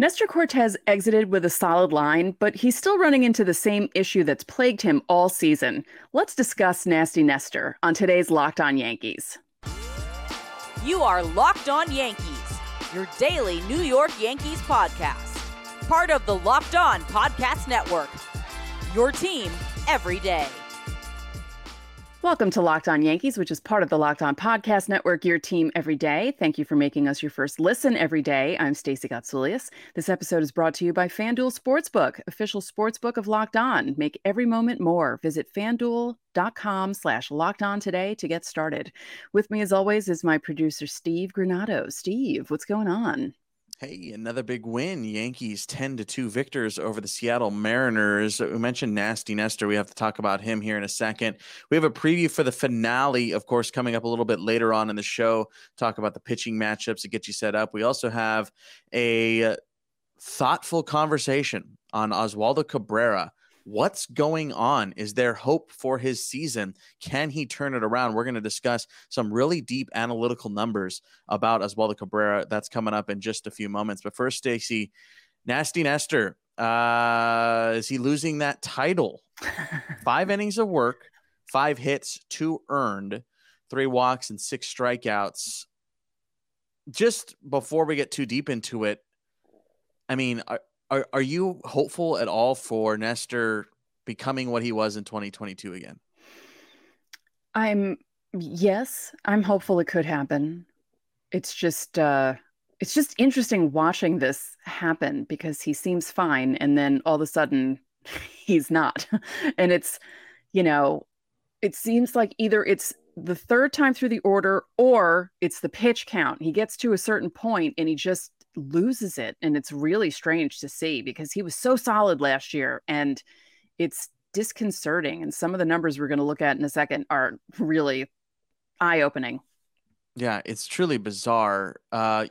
Nestor Cortes exited with a solid line, but he's still running into the same issue that's plagued him all season. Let's discuss Nasty Nestor on today's Locked On Yankees. You are Locked On Yankees, your daily New York Yankees podcast. Part of the Locked On Podcast Network. Your team every day. Welcome to Locked On Yankees, which is part of the Locked On Podcast Network, your team every day. Thank you for making us your first listen every day. I'm Stacey Gotsulias. This episode is brought to you by FanDuel Sportsbook, official sportsbook of Locked On. Make every moment more. Visit fanduel.com slash locked on today to get started. With me, as always, is my producer, Steve Granado. Steve, what's going on? Hey, another big win. Yankees 10 to 2 victors over the Seattle Mariners. We mentioned Nasty Nestor. We have to talk about him here in a second. We have a preview for the finale, of course, coming up a little bit later on in the show. Talk about the pitching matchups to get you set up. We also have a thoughtful conversation on Oswaldo Cabrera What's going on? Is there hope for his season? Can he turn it around? We're going to discuss some really deep analytical numbers about Oswaldo Cabrera. That's coming up in just a few moments. But first, Stacey, Nasty Nestor, uh, is he losing that title? five innings of work, five hits, two earned, three walks, and six strikeouts. Just before we get too deep into it, I mean, are, are are you hopeful at all for Nestor becoming what he was in 2022 again? I'm yes, I'm hopeful it could happen. It's just uh it's just interesting watching this happen because he seems fine and then all of a sudden he's not. and it's you know, it seems like either it's the third time through the order or it's the pitch count. He gets to a certain point and he just loses it and it's really strange to see because he was so solid last year and it's disconcerting and some of the numbers we're going to look at in a second are really eye-opening yeah it's truly bizarre uh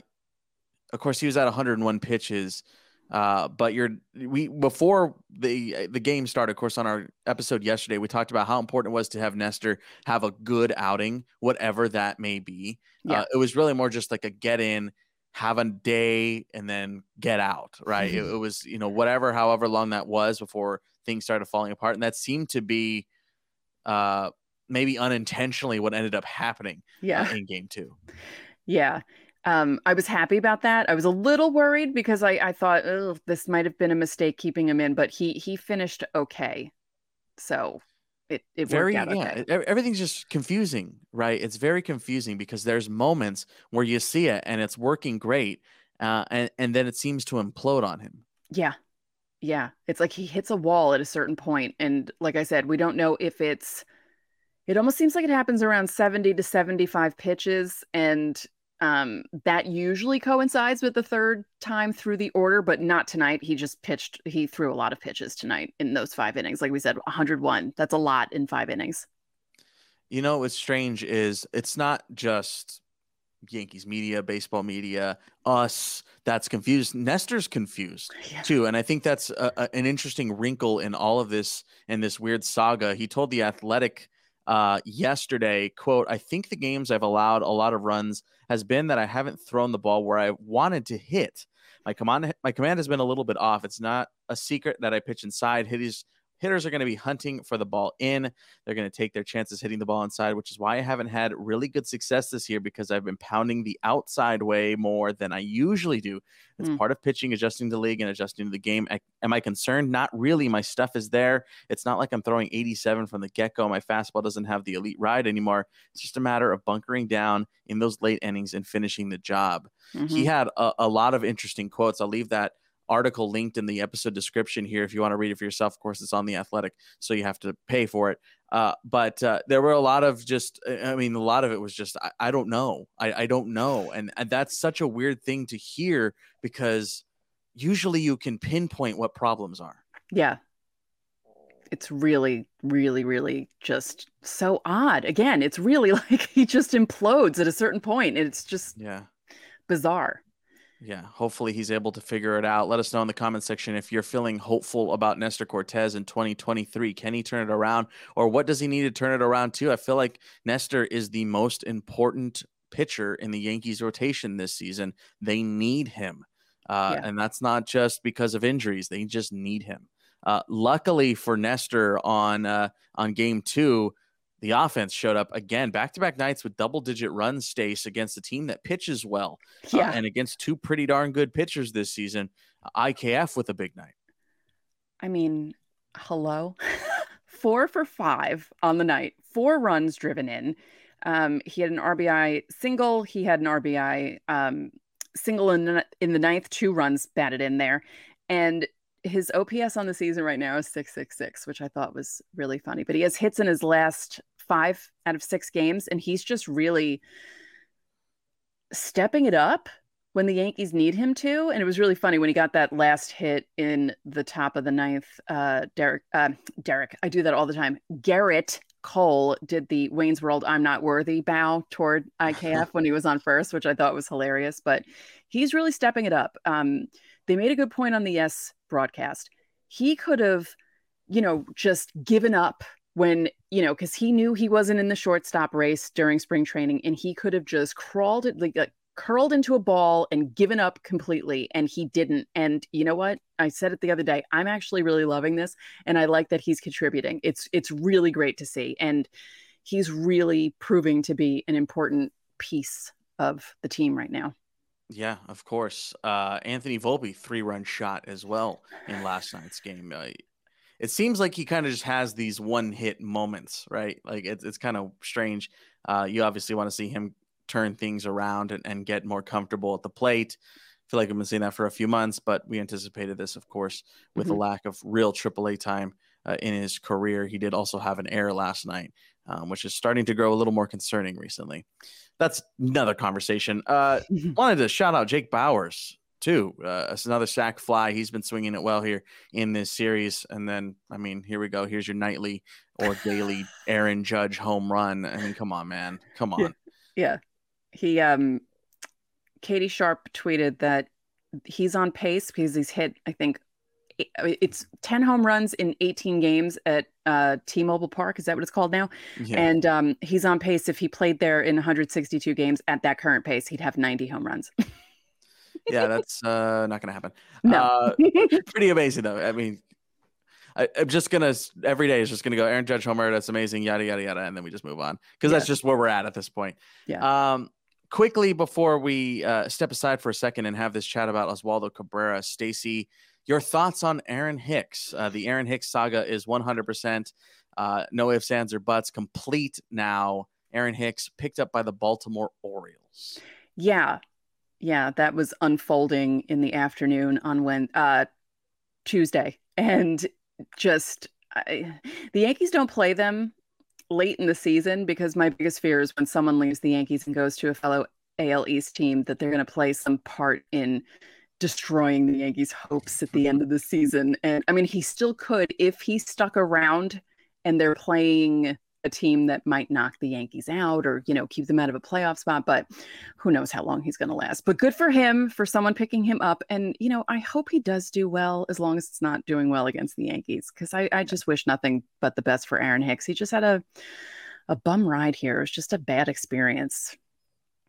of course he was at 101 pitches uh, but you're we before the the game started, of course, on our episode yesterday, we talked about how important it was to have Nestor have a good outing, whatever that may be. Yeah. Uh, it was really more just like a get in, have a day and then get out right? It, it, was you know whatever however long that was before things started falling apart and that seemed to be uh maybe unintentionally what ended up happening yeah. Uh, in game two. Yeah. Um, I was happy about that. I was a little worried because I, I thought, oh, this might have been a mistake keeping him in, but he he finished okay. So it, it very yeah okay. everything's just confusing right? It's very confusing because there's moments where you see it and it's working great uh, and and then it seems to implode on him. Yeah. Yeah. It's like he hits a wall at a certain point and like i said we don't know if it's it almost seems like it happens around 70 to 75 pitches and um, that usually coincides with the third time through the order, but not tonight. He just pitched, he threw a lot of pitches tonight in those five innings. Like we said, 101. That's a lot in five innings. You know, what's strange is it's not just Yankees media, baseball media, us that's confused. Nestor's confused yeah. too. And I think that's a, a, an interesting wrinkle in all of this and this weird saga. He told the athletic uh, yesterday, quote, I think the games I've allowed a lot of runs has been that I haven't thrown the ball where I wanted to hit. My command, my command has been a little bit off. It's not a secret that I pitch inside. Hit these hitters are going to be hunting for the ball in. They're going to take their chances hitting the ball inside, which is why I haven't had really good success this year because I've been pounding the outside way more than I usually do. It's mm. part of pitching, adjusting the league and adjusting to the game. I, am I concerned? Not really. My stuff is there. It's not like I'm throwing 87 from the get go. My fastball doesn't have the elite ride anymore. It's just a matter of bunkering down in those late innings and finishing the job. Mm-hmm. He had a, a lot of interesting quotes. I'll leave that article linked in the episode description here if you want to read it for yourself. Of course, it's on the Athletic, so you have to pay for it. Uh, but uh, there were a lot of just, I mean, a lot of it was just, I, I don't know, I, I don't know, and, and that's such a weird thing to hear because usually you can pinpoint what problems are. Yeah. It's really, really, really just so odd. Again, it's really like he just implodes at a certain point, and it's just yeah bizarre. Yeah, hopefully he's able to figure it out. Let us know in the comment section if you're feeling hopeful about Nestor Cortes in 2023. Can he turn it around or what does he need to turn it around to? I feel like Nestor is the most important pitcher in the Yankees rotation this season. They need him. Uh, yeah. And that's not just because of injuries; they just need him. Uh, luckily for Nestor on uh, on game two, the offense showed up again, back to back nights with double digit run stace against a team that pitches well, uh, yeah, and against two pretty darn good pitchers this season. IKF with a big night. I mean, hello, four for five on the night, four runs driven in. Um, he had an RBI single. He had an RBI um, single in the, in the ninth, two runs batted in there, and his OPS on the season right now is six six six, which I thought was really funny. But he has hits in his last five out of six games, and he's just really stepping it up when the Yankees need him to. And it was really funny when he got that last hit in the top of the ninth. Uh, Derek, uh, Derek, I do that all the time. Gerrit Cole did the Wayne's World I'm not worthy bow toward IKF when he was on first, which I thought was hilarious. But he's really stepping it up. Um, they made a good point on the Yes broadcast. He could have, you know, just given up when, you know, because he knew he wasn't in the shortstop race during spring training and he could have just crawled it like, like curled into a ball and given up completely and he didn't. And you know what? I said it the other day i'm actually really loving this and i like that he's contributing. It's it's really great to see and he's really proving to be an important piece of the team right now yeah, of course. Uh, Anthony Volpe three run shot as well in last night's game. Uh, it seems like he kind of just has these one hit moments, right? Like it's it's kind of strange. Uh, you obviously want to see him turn things around and, and get more comfortable at the plate. I feel like we've been seeing that for a few months, but we anticipated this, of course, with mm-hmm. the lack of real AAA time uh, in his career. He did also have an error last night, um, which is starting to grow a little more concerning recently that's another conversation. Uh, wanted to shout out Jake Bauers too. Uh, it's another sac fly. He's been swinging it well here in this series. And then, I mean, here we go. Here's your nightly or daily Aaron Judge home run. I mean, come on, man. Come on. Yeah. yeah. He, um, Katie Sharp tweeted that he's on pace because he's hit, I think, it's 10 home runs in 18 games at uh, T-Mobile Park. Is that what it's called now? Yeah. And um, he's on pace. If he played there in 162 games at that current pace, he'd have 90 home runs. yeah, that's uh, not going to happen. No. Uh, pretty amazing though. I mean, I, am just gonna every day is just gonna go Aaron Judge homer. That's amazing. Yada yada yada, and then we just move on because that's just where we're at at this point. Yeah. Um, quickly before we uh, step aside for a second and have this chat about Oswaldo Cabrera, Stacey your thoughts on Aaron Hicks? Uh, the Aaron Hicks saga is 100%. Uh, no ifs, ands, or buts. Complete now. Aaron Hicks picked up by the Baltimore Orioles. Yeah, yeah, that was unfolding in the afternoon on when uh, Tuesday, and just I, the Yankees don't play them late in the season because my biggest fear is when someone leaves the Yankees and goes to a fellow AL East team that they're going to play some part in destroying the Yankees' hopes at the end of the season. And I mean, he still could if he stuck around and they're playing a team that might knock the Yankees out or, you know, keep them out of a playoff spot. But who knows how long he's going to last. But good for him, for someone picking him up. And, you know, I hope he does do well as long as it's not doing well against the Yankees because I, I just wish nothing but the best for Aaron Hicks. He just had a, a bum ride here. It was just a bad experience.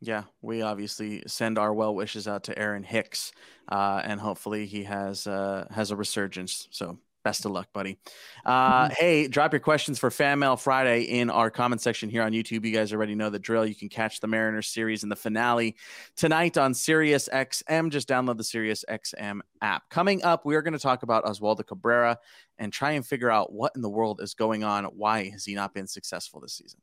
Yeah, we obviously send our well wishes out to Aaron Hicks, uh, and hopefully he has uh, has a resurgence. So best of luck, buddy. Uh, mm-hmm. Hey, drop your questions for Fan Mail Friday in our comment section here on YouTube. You guys already know the drill. You can catch the Mariners series in the finale tonight on Sirius XM. Just download the Sirius XM app. Coming up, we are going to talk about Oswaldo Cabrera and try and figure out what in the world is going on. Why has he not been successful this season?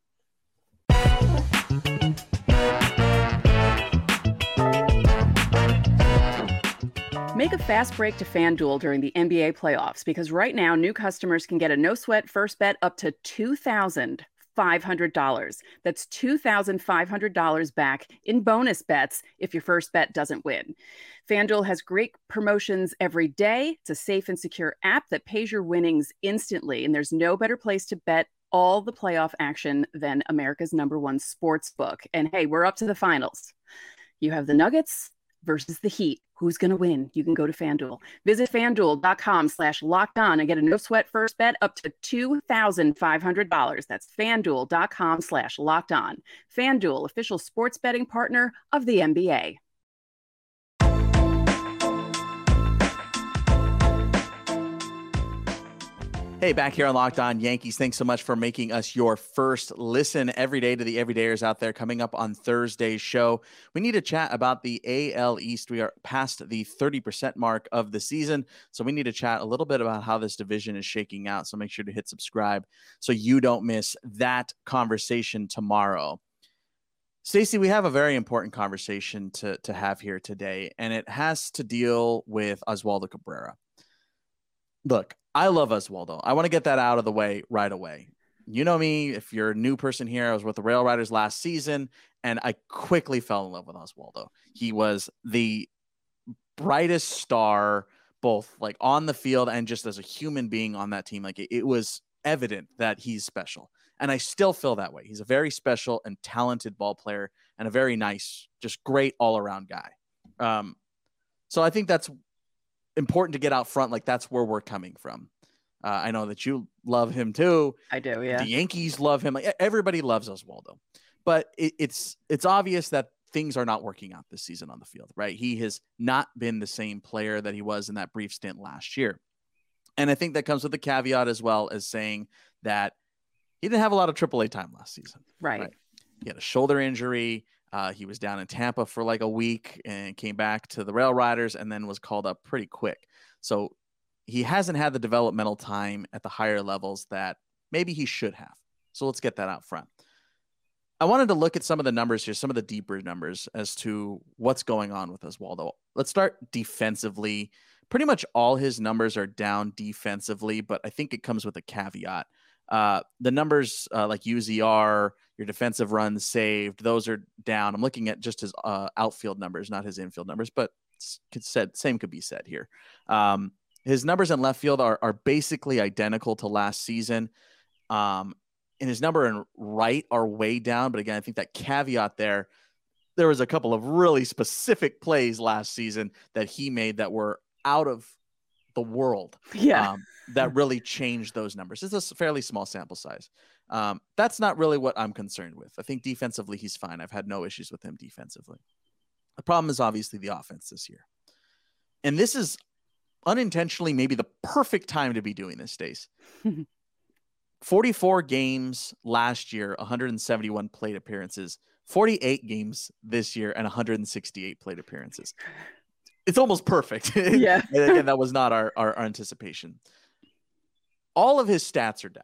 Make a fast break to FanDuel during the NBA playoffs because right now new customers can get a no sweat first bet up to $2,500. That's $2,500 back in bonus bets if your first bet doesn't win. FanDuel has great promotions every day. It's a safe and secure app that pays your winnings instantly, and there's no better place to bet all the playoff action than America's number one sports book. And hey, we're up to the finals. You have the Nuggets versus the Heat. Who's going to win? You can go to FanDuel. Visit fanduel.com slash locked on and get a no sweat first bet up to $2,500. That's fanduel.com slash locked on. FanDuel, official sports betting partner of the NBA. Hey, back here on Locked On Yankees. Thanks so much for making us your first listen every day to the everydayers out there. Coming up on Thursday's show, we need to chat about the AL East. We are past the 30% mark of the season. So we need to chat a little bit about how this division is shaking out. So make sure to hit subscribe so you don't miss that conversation tomorrow. Stacey, we have a very important conversation to, to have here today, and it has to deal with Oswaldo Cabrera. Look, I love Oswaldo. I want to get that out of the way right away. You know me, if you're a new person here, I was with the Rail Riders last season and I quickly fell in love with Oswaldo. He was the brightest star, both like on the field and just as a human being on that team. Like it, it was evident that he's special. And I still feel that way. He's a very special and talented ball player and a very nice, just great all around guy. Um, so I think that's important to get out front. Like that's where we're coming from. Uh, I know that you love him too. I do. Yeah. The Yankees love him. Like everybody loves Oswaldo, but it, it's it's obvious that things are not working out this season on the field. Right? He has not been the same player that he was in that brief stint last year, and I think that comes with the caveat as well as saying that he didn't have a lot of AAA time last season. Right. right? He had a shoulder injury. Uh, he was down in Tampa for like a week and came back to the Rail Riders and then was called up pretty quick. So he hasn't had the developmental time at the higher levels that maybe he should have. So let's get that out front. I wanted to look at some of the numbers here, some of the deeper numbers as to what's going on with Oswaldo. Let's start defensively. Pretty much all his numbers are down defensively, but I think it comes with a caveat. Uh, the numbers uh, like UZR, your defensive runs saved, those are down. I'm looking at just his uh, outfield numbers, not his infield numbers, but said same could be said here. Um, his numbers in left field are are basically identical to last season. Um, and his number in right are way down. But again, I think that caveat there, there was a couple of really specific plays last season that he made that were out of the world. Yeah. Um, that really changed those numbers. It's a fairly small sample size. Um, that's not really what I'm concerned with. I think defensively, he's fine. I've had no issues with him defensively. The problem is obviously the offense this year. And this is unintentionally maybe the perfect time to be doing this, Stace. 44 games last year, 171 plate appearances, 48 games this year, and 168 plate appearances it's almost perfect. Yeah. again, that was not our, our, our anticipation. All of his stats are down.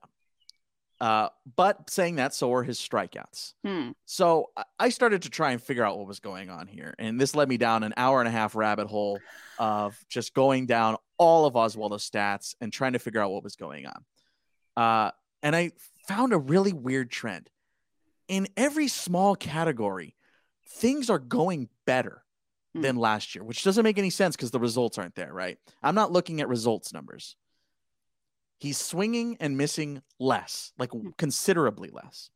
Uh, but saying that, so are his strikeouts. Hmm. So I started to try and figure out what was going on here. And this led me down an hour and a half rabbit hole of just going down all of Oswaldo's stats and trying to figure out what was going on. Uh, and I found a really weird trend. In every small category, things are going better mm. than last year, which doesn't make any sense because the results aren't there, right? I'm not looking at results numbers. He's swinging and missing less, like mm. considerably less.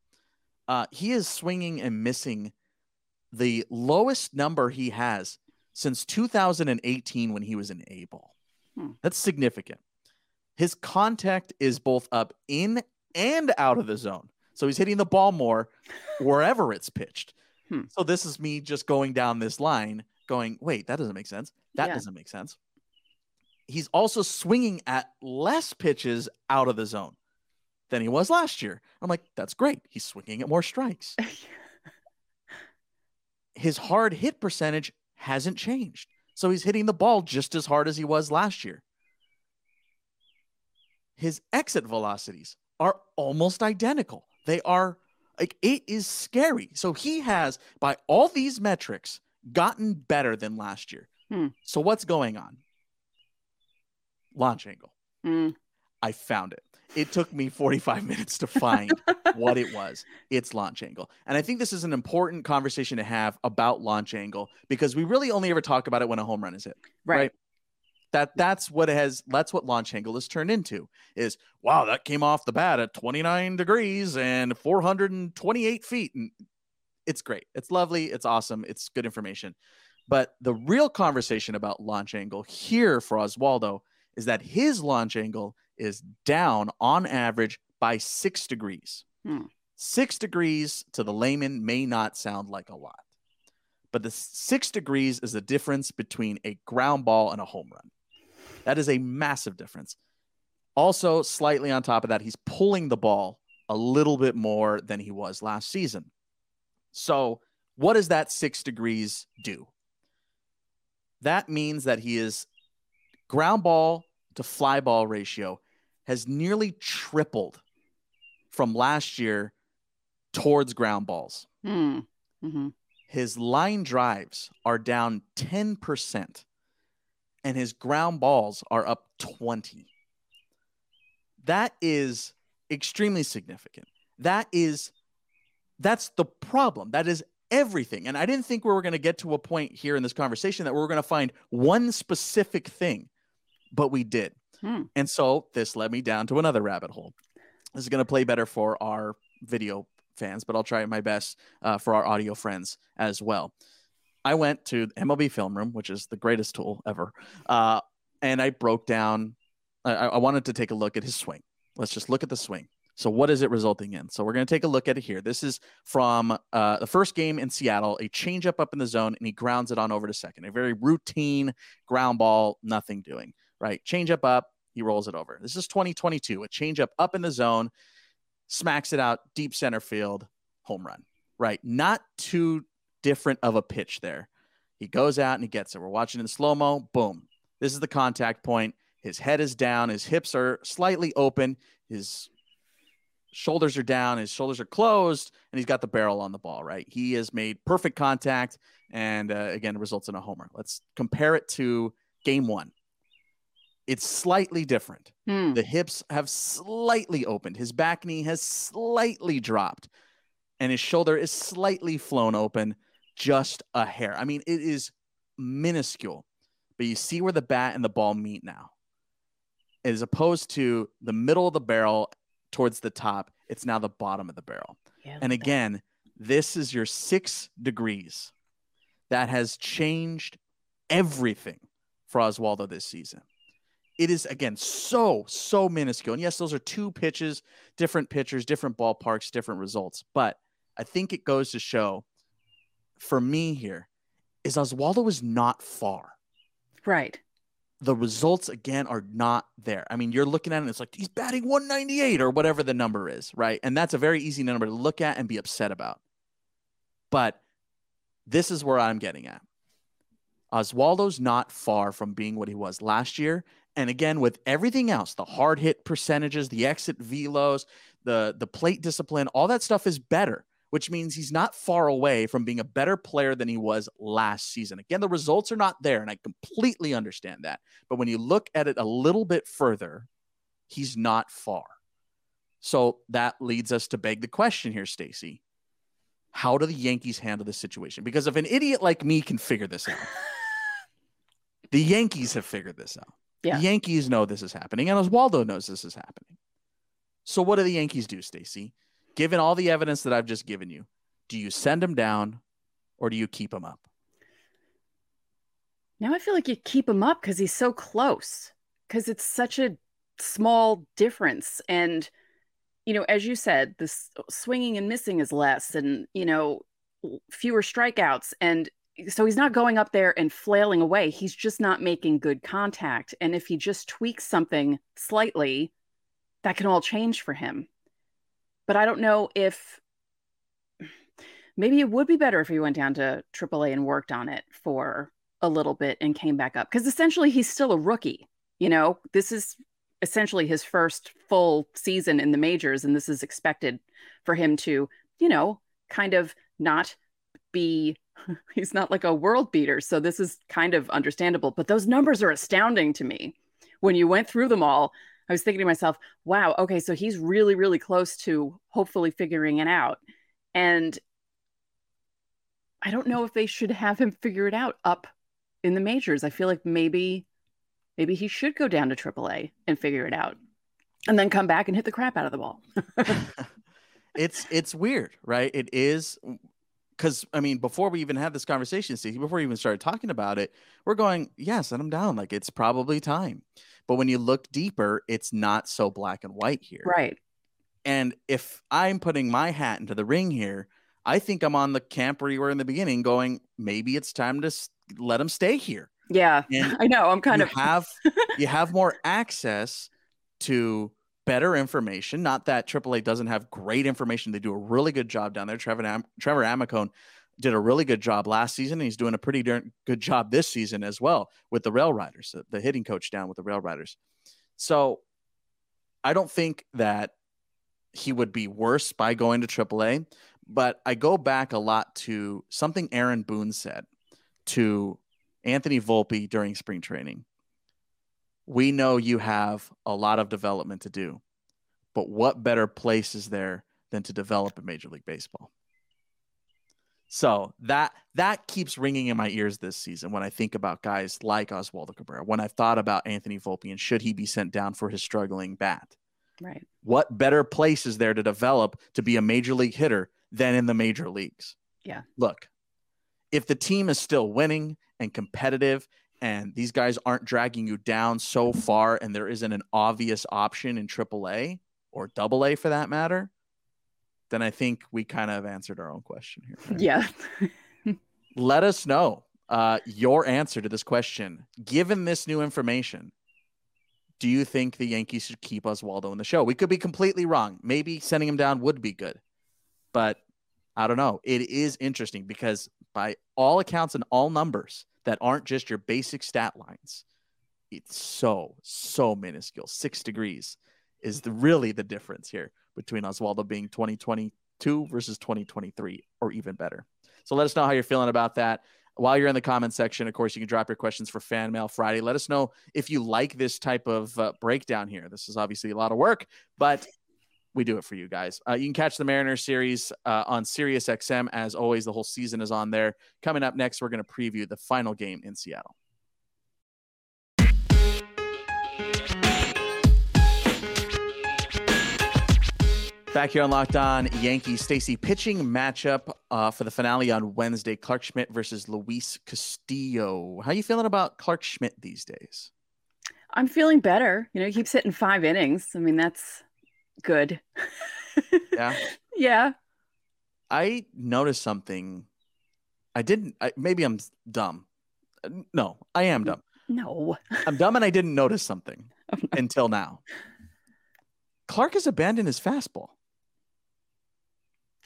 Uh, he is swinging and missing the lowest number he has since 2018 when he was in A ball. Hmm. That's significant. His contact is both up in and out of the zone. So he's hitting the ball more wherever it's pitched. Hmm. So this is me just going down this line going, wait, that doesn't make sense. That yeah. doesn't make sense. He's also swinging at less pitches out of the zone than he was last year. I'm like, that's great. He's swinging at more strikes. His hard hit percentage hasn't changed. So he's hitting the ball just as hard as he was last year. His exit velocities are almost identical. They are like, it is scary. So he has, by all these metrics, gotten better than last year. Hmm. So what's going on? Launch angle. Hmm. I found it. It took me 45 minutes to find what it was. It's launch angle. And I think this is an important conversation to have about launch angle because we really only ever talk about it when a home run is hit. Right. right? That that's what it has that's what launch angle has turned into is wow, that came off the bat at 29 degrees and 428 feet. And it's great. It's lovely. It's awesome. It's good information. But the real conversation about launch angle here for Oswaldo is that his launch angle is down on average by six degrees. Hmm. Six degrees to the layman may not sound like a lot, but the six degrees is the difference between a ground ball and a home run. That is a massive difference. Also, slightly on top of that, he's pulling the ball a little bit more than he was last season. So, what does that six degrees do? That means that he is ground ball to fly ball ratio has nearly tripled from last year towards ground balls. Mm. Mm-hmm. His line drives are down 10%, and his ground balls are up 20. That is extremely significant. That is that's the problem. That is everything. And I didn't think we were going to get to a point here in this conversation that we are going to find one specific thing, but we did. Hmm. And so this led me down to another rabbit hole. This is going to play better for our video fans, but I'll try my best uh, for our audio friends as well. I went to MLB Film Room, which is the greatest tool ever, uh, and I broke down. I, I wanted to take a look at his swing. Let's just look at the swing. So, what is it resulting in? So, we're going to take a look at it here. This is from uh, the first game in Seattle, a changeup up in the zone, and he grounds it on over to second. A very routine ground ball, nothing doing, right? Change up, up. he rolls it over. This is 2022, a change up up in the zone, smacks it out deep center field, home run, right? Not too different of a pitch there. He goes out and he gets it. We're watching in slow mo. Boom. This is the contact point. His head is down. His hips are slightly open. His shoulders are down. His shoulders are closed. And he's got the barrel on the ball, right? He has made perfect contact. And uh, again, results in a homer. Let's compare it to game one. It's slightly different. Hmm. The hips have slightly opened. His back knee has slightly dropped. And his shoulder is slightly flown open, just a hair. I mean, it is minuscule. But you see where the bat and the ball meet now. As opposed to the middle of the barrel towards the top, it's now the bottom of the barrel. Yeah, And again, this is your six degrees that has changed everything for Oswaldo this season. It is again so, so minuscule. And yes, those are two pitches, different pitchers, different ballparks, different results. But I think it goes to show for me here is Oswaldo is not far. right. The results again are not there. I mean, you're looking at it, and it's like he's batting 198 or whatever the number is, right? And that's a very easy number to look at and be upset about. But this is where I'm getting at. Oswaldo's not far from being what he was last year. And again, with everything else, the hard hit percentages, the exit velos, the the plate discipline, all that stuff is better, which means he's not far away from being a better player than he was last season. Again, the results are not there, and I completely understand that. But when you look at it a little bit further, he's not far. So that leads us to beg the question here, Stacey. How do the Yankees handle this situation? Because if an idiot like me can figure this out, the Yankees have figured this out. Yeah. The Yankees know this is happening, and Oswaldo knows this is happening. So what do the Yankees do, Stacey? Given all the evidence that I've just given you, do you send him down or do you keep him up? Now I feel like you keep him up because he's so close, because it's such a small difference. And, you know, as you said, this swinging and missing is less and, you know, fewer strikeouts. And so he's not going up there and flailing away. He's just not making good contact. And if he just tweaks something slightly, that can all change for him. But I don't know if maybe it would be better if he went down to AAA and worked on it for a little bit and came back up because essentially he's still a rookie. You know, this is essentially his first full season in the majors, and this is expected for him to, you know, kind of not be. He's not like a world beater, so this is kind of understandable. But those numbers are astounding to me. When you went through them all, I was thinking to myself, wow, okay, so he's really, really close to hopefully figuring it out. And I don't know if they should have him figure it out up in the majors. I feel like maybe maybe he should go down to AAA and figure it out. And then come back and hit the crap out of the ball. it's it's weird, right? It is because I mean, before we even had this conversation, Stacey, before we even started talking about it, we're going, yeah, send him down. Like it's probably time. But when you look deeper, it's not so black and white here. right. And if I'm putting my hat into the ring here, I think I'm on the camp where you were in the beginning, going, maybe it's time to let them stay here. Yeah. And I know. I'm kind you of have you have more access to better information. Not that AAA doesn't have great information; they do a really good job down there. Trevor Am- Trevor Amicone did a really good job last season, and he's doing a pretty darn good job this season as well with the Rail Riders, the hitting coach down with the Rail Riders. So I don't think that he would be worse by going to AAA, but I go back a lot to something Aaron Boone said to Anthony Volpe during spring training. We know you have a lot of development to do, but what better place is there than to develop in Major League Baseball? So that that keeps ringing in my ears this season when I think about guys like Oswaldo Cabrera. When I've thought about Anthony Volpe and should he be sent down for his struggling bat? Right. What better place is there to develop to be a major league hitter than in the major leagues? Yeah. Look, if the team is still winning and competitive and these guys aren't dragging you down so far and there isn't an obvious option in AAA or double A for that matter, then I think we kind of answered our own question here. Right? Yeah. Let us know uh, your answer to this question. Given this new information, do you think the Yankees should keep Oswaldo in the show? We could be completely wrong. Maybe sending him down would be good, but I don't know. It is interesting because by all accounts and all numbers that aren't just your basic stat lines, it's so so minuscule. Six degrees is the, really the difference here between Oswaldo being 2022 versus 2023 or even better. So let us know how you're feeling about that. While you're in the comment section, of course, you can drop your questions for Fan Mail Friday. Let us know if you like this type of uh, breakdown here. This is obviously a lot of work, but we do it for you guys. Uh, you can catch the Mariners series uh, on Sirius XM. As always, the whole season is on there. Coming up next, we're going to preview the final game in Seattle. Back here on Locked On Yankees, Stacey pitching matchup uh, for the finale on Wednesday. Clarke Schmidt versus Luis Castillo. How are you feeling about Clarke Schmidt these days? I'm feeling better. You know, he keeps hitting five innings. I mean, that's good. Yeah. yeah. I noticed something. I didn't. I, maybe I'm dumb. No, I am dumb. No. I'm dumb, and I didn't notice something Oh, no. until now. Clarke has abandoned his fastball.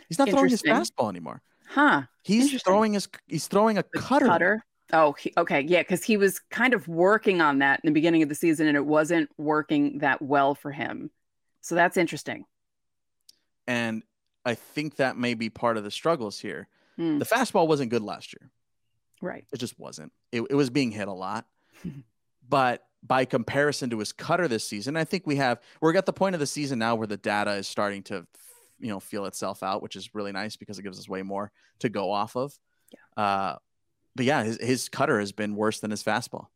He's not throwing his fastball anymore. Huh. He's throwing his. He's throwing a The cutter. Cutter. Oh, he, okay. Yeah, because he was kind of working on that in the beginning of the season and it wasn't working that well for him. So that's interesting. and I think that may be part of the struggles here. Hmm, The fastball wasn't good last year. right. It just wasn't. It, it was being hit a lot. but by comparison to his cutter this season, I think we have we're at the point of the season now where the data is starting to you know feel itself out, which is really nice because it gives us way more to go off of. Yeah. Uh, but yeah, his, his cutter has been worse than his fastball.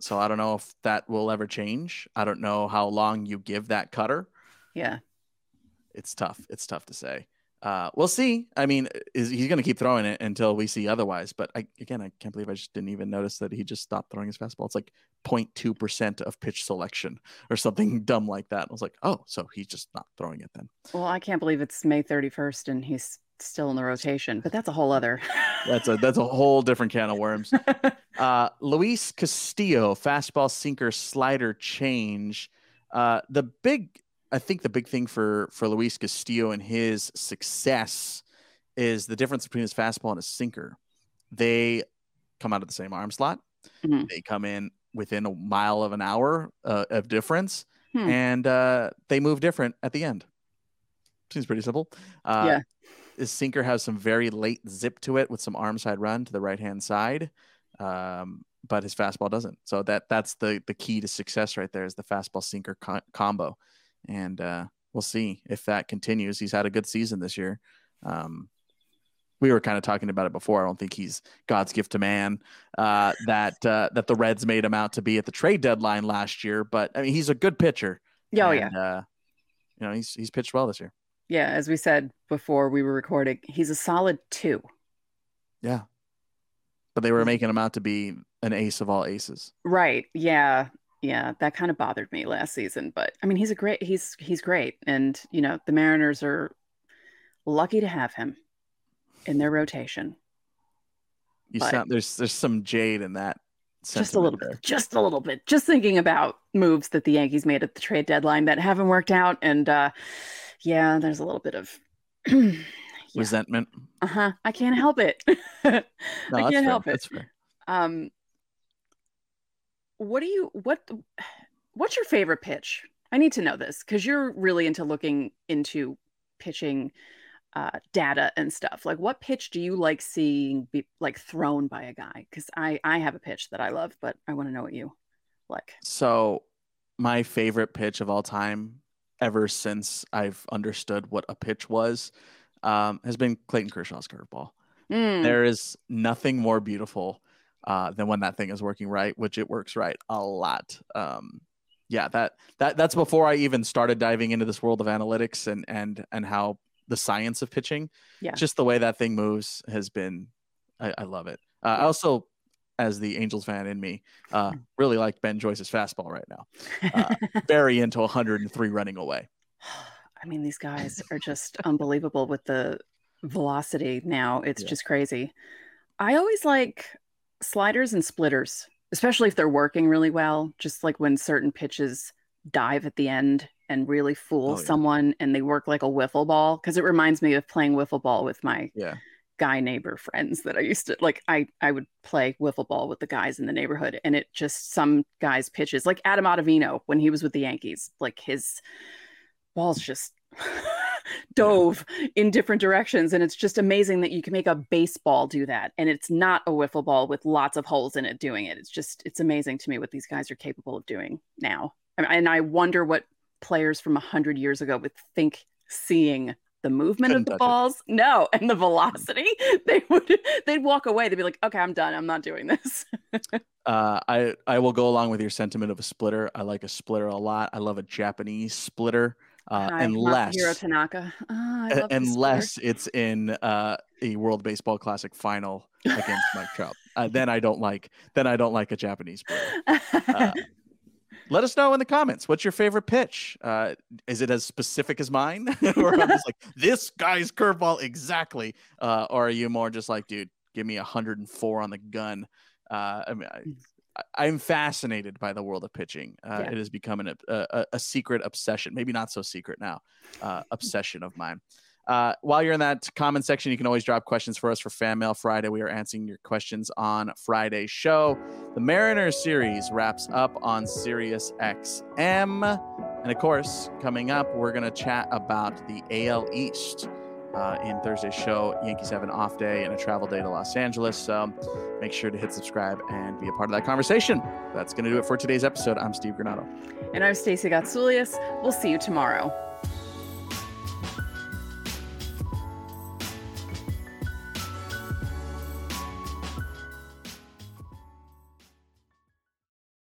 So I don't know if that will ever change. I don't know how long you give that cutter. Yeah. It's tough. It's tough to say. Uh, we'll see. I mean, is he's going to keep throwing it until we see otherwise? But I, again, I can't believe I just didn't even notice that he just stopped throwing his fastball. It's like 0.2 percent of pitch selection or something dumb like that. I was like, oh, so he's just not throwing it then. Well, I can't believe it's May 31st and he's still in the rotation, but that's a whole other. That's a that's a whole different can of worms. Uh, Luis Castillo, fastball, sinker, slider change. Uh, the big, I think, the big thing for for Luis Castillo and his success is the difference between his fastball and his sinker. They come out of the same arm slot. Mhm. They come in within a mile of an hour uh, of difference, Hmm. and uh, they move different at the end. Seems pretty simple. Uh, Yeah. His sinker has some very late zip to it with some arm side run to the right hand side, um, but his fastball doesn't. So that that's the the key to success right there is the fastball sinker co- combo, and uh, we'll see if that continues. He's had a good season this year. Um, we were kind of talking about it before. I don't think he's God's gift to man. Uh, that uh, that the Reds made him out to be at the trade deadline last year, but I mean he's a good pitcher. Yeah, oh, yeah. and, Uh, you know he's he's pitched well this year. Yeah. As we said before we were recording, he's a solid two. Yeah. But they were making him out to be an ace of all aces. Right. Yeah. Yeah. That kind of bothered me last season, but I mean, he's a great, he's, he's great. And, you know, the Mariners are lucky to have him in their rotation. You But- sound there's there's some jade in that just a little bit, just a little bit. Just thinking about moves that the Yankees made at the trade deadline that haven't worked out, and uh, yeah, there's a little bit of yeah. resentment. Uh huh. I can't help it. no, I can't fair. help it. That's fair. Um, what do you what? What's your favorite pitch? I need to know this because you're really into looking into pitching uh, data and stuff. Like, what pitch do you like seeing be like thrown by a guy? Because I I have a pitch that I love, but I want to know what you like. So, my favorite pitch of all time, ever since I've understood what a pitch was, um, has been Clayton Kershaw's curveball. Mm. There is nothing more beautiful uh, than when that thing is working right, which it works right a lot. Um, yeah, that that that's before I even started diving into this world of analytics and and and how the science of pitching. Yeah. Just the way that thing moves has been, I, I love it. Uh, I also, as the Angels fan in me, uh, Hmm. really like Ben Joyce's fastball right now. Uh, very into 103 running away. I mean, these guys are just unbelievable with the velocity now. It's Yeah. just crazy. I always like sliders and splitters, especially if they're working really well. Just like when certain pitches dive at the end and really fool Oh, yeah. someone and they work like a wiffle ball. Cause it reminds me of playing wiffle ball with my Yeah. Guy neighbor friends that I used to like I I would play wiffle ball with the guys in the neighborhood and it just some guys pitches like Adam Ottavino when he was with the Yankees like his balls just dove in different directions and it's just amazing that you can make a baseball do that and it's not a wiffle ball with lots of holes in it doing it. It's just it's amazing to me what these guys are capable of doing now. And I wonder what players from 100 years ago would think seeing the movement Couldn't of the touch it. balls no and the velocity they would they'd walk away they'd be like okay i'm done i'm not doing this Uh, I I will go along with your sentiment of a splitter. I like a splitter a lot. I love a Japanese splitter, uh, unless tanaka Ah, I uh, love this unless it's in uh, a World Baseball Classic final against Mike Trout. Uh, then I don't like then I don't like a Japanese splitter. Let us know in the comments what's your favorite pitch. Uh, is it as specific as mine, or I'm just like this guy's curveball exactly, uh, or are you more just like, dude, give me 104 on the gun? Uh, I mean, I, I'm fascinated by the world of pitching. Uh, Yeah. It has become an, a, a, a secret obsession, maybe not so secret now, uh, obsession of mine. Uh, while you're in that comment section, you can always drop questions for us for Fan Mail Friday. We are answering your questions on Friday's show. The Mariners series wraps up on Sirius XM. And of course, coming up, we're going to chat about the AL East uh, in Thursday's show. Yankees have an off day and a travel day to Los Angeles. So make sure to hit subscribe and be a part of that conversation. That's going to do it for today's episode. I'm Steve Granado. and i'm Stacey gotsulias we'll see you tomorrow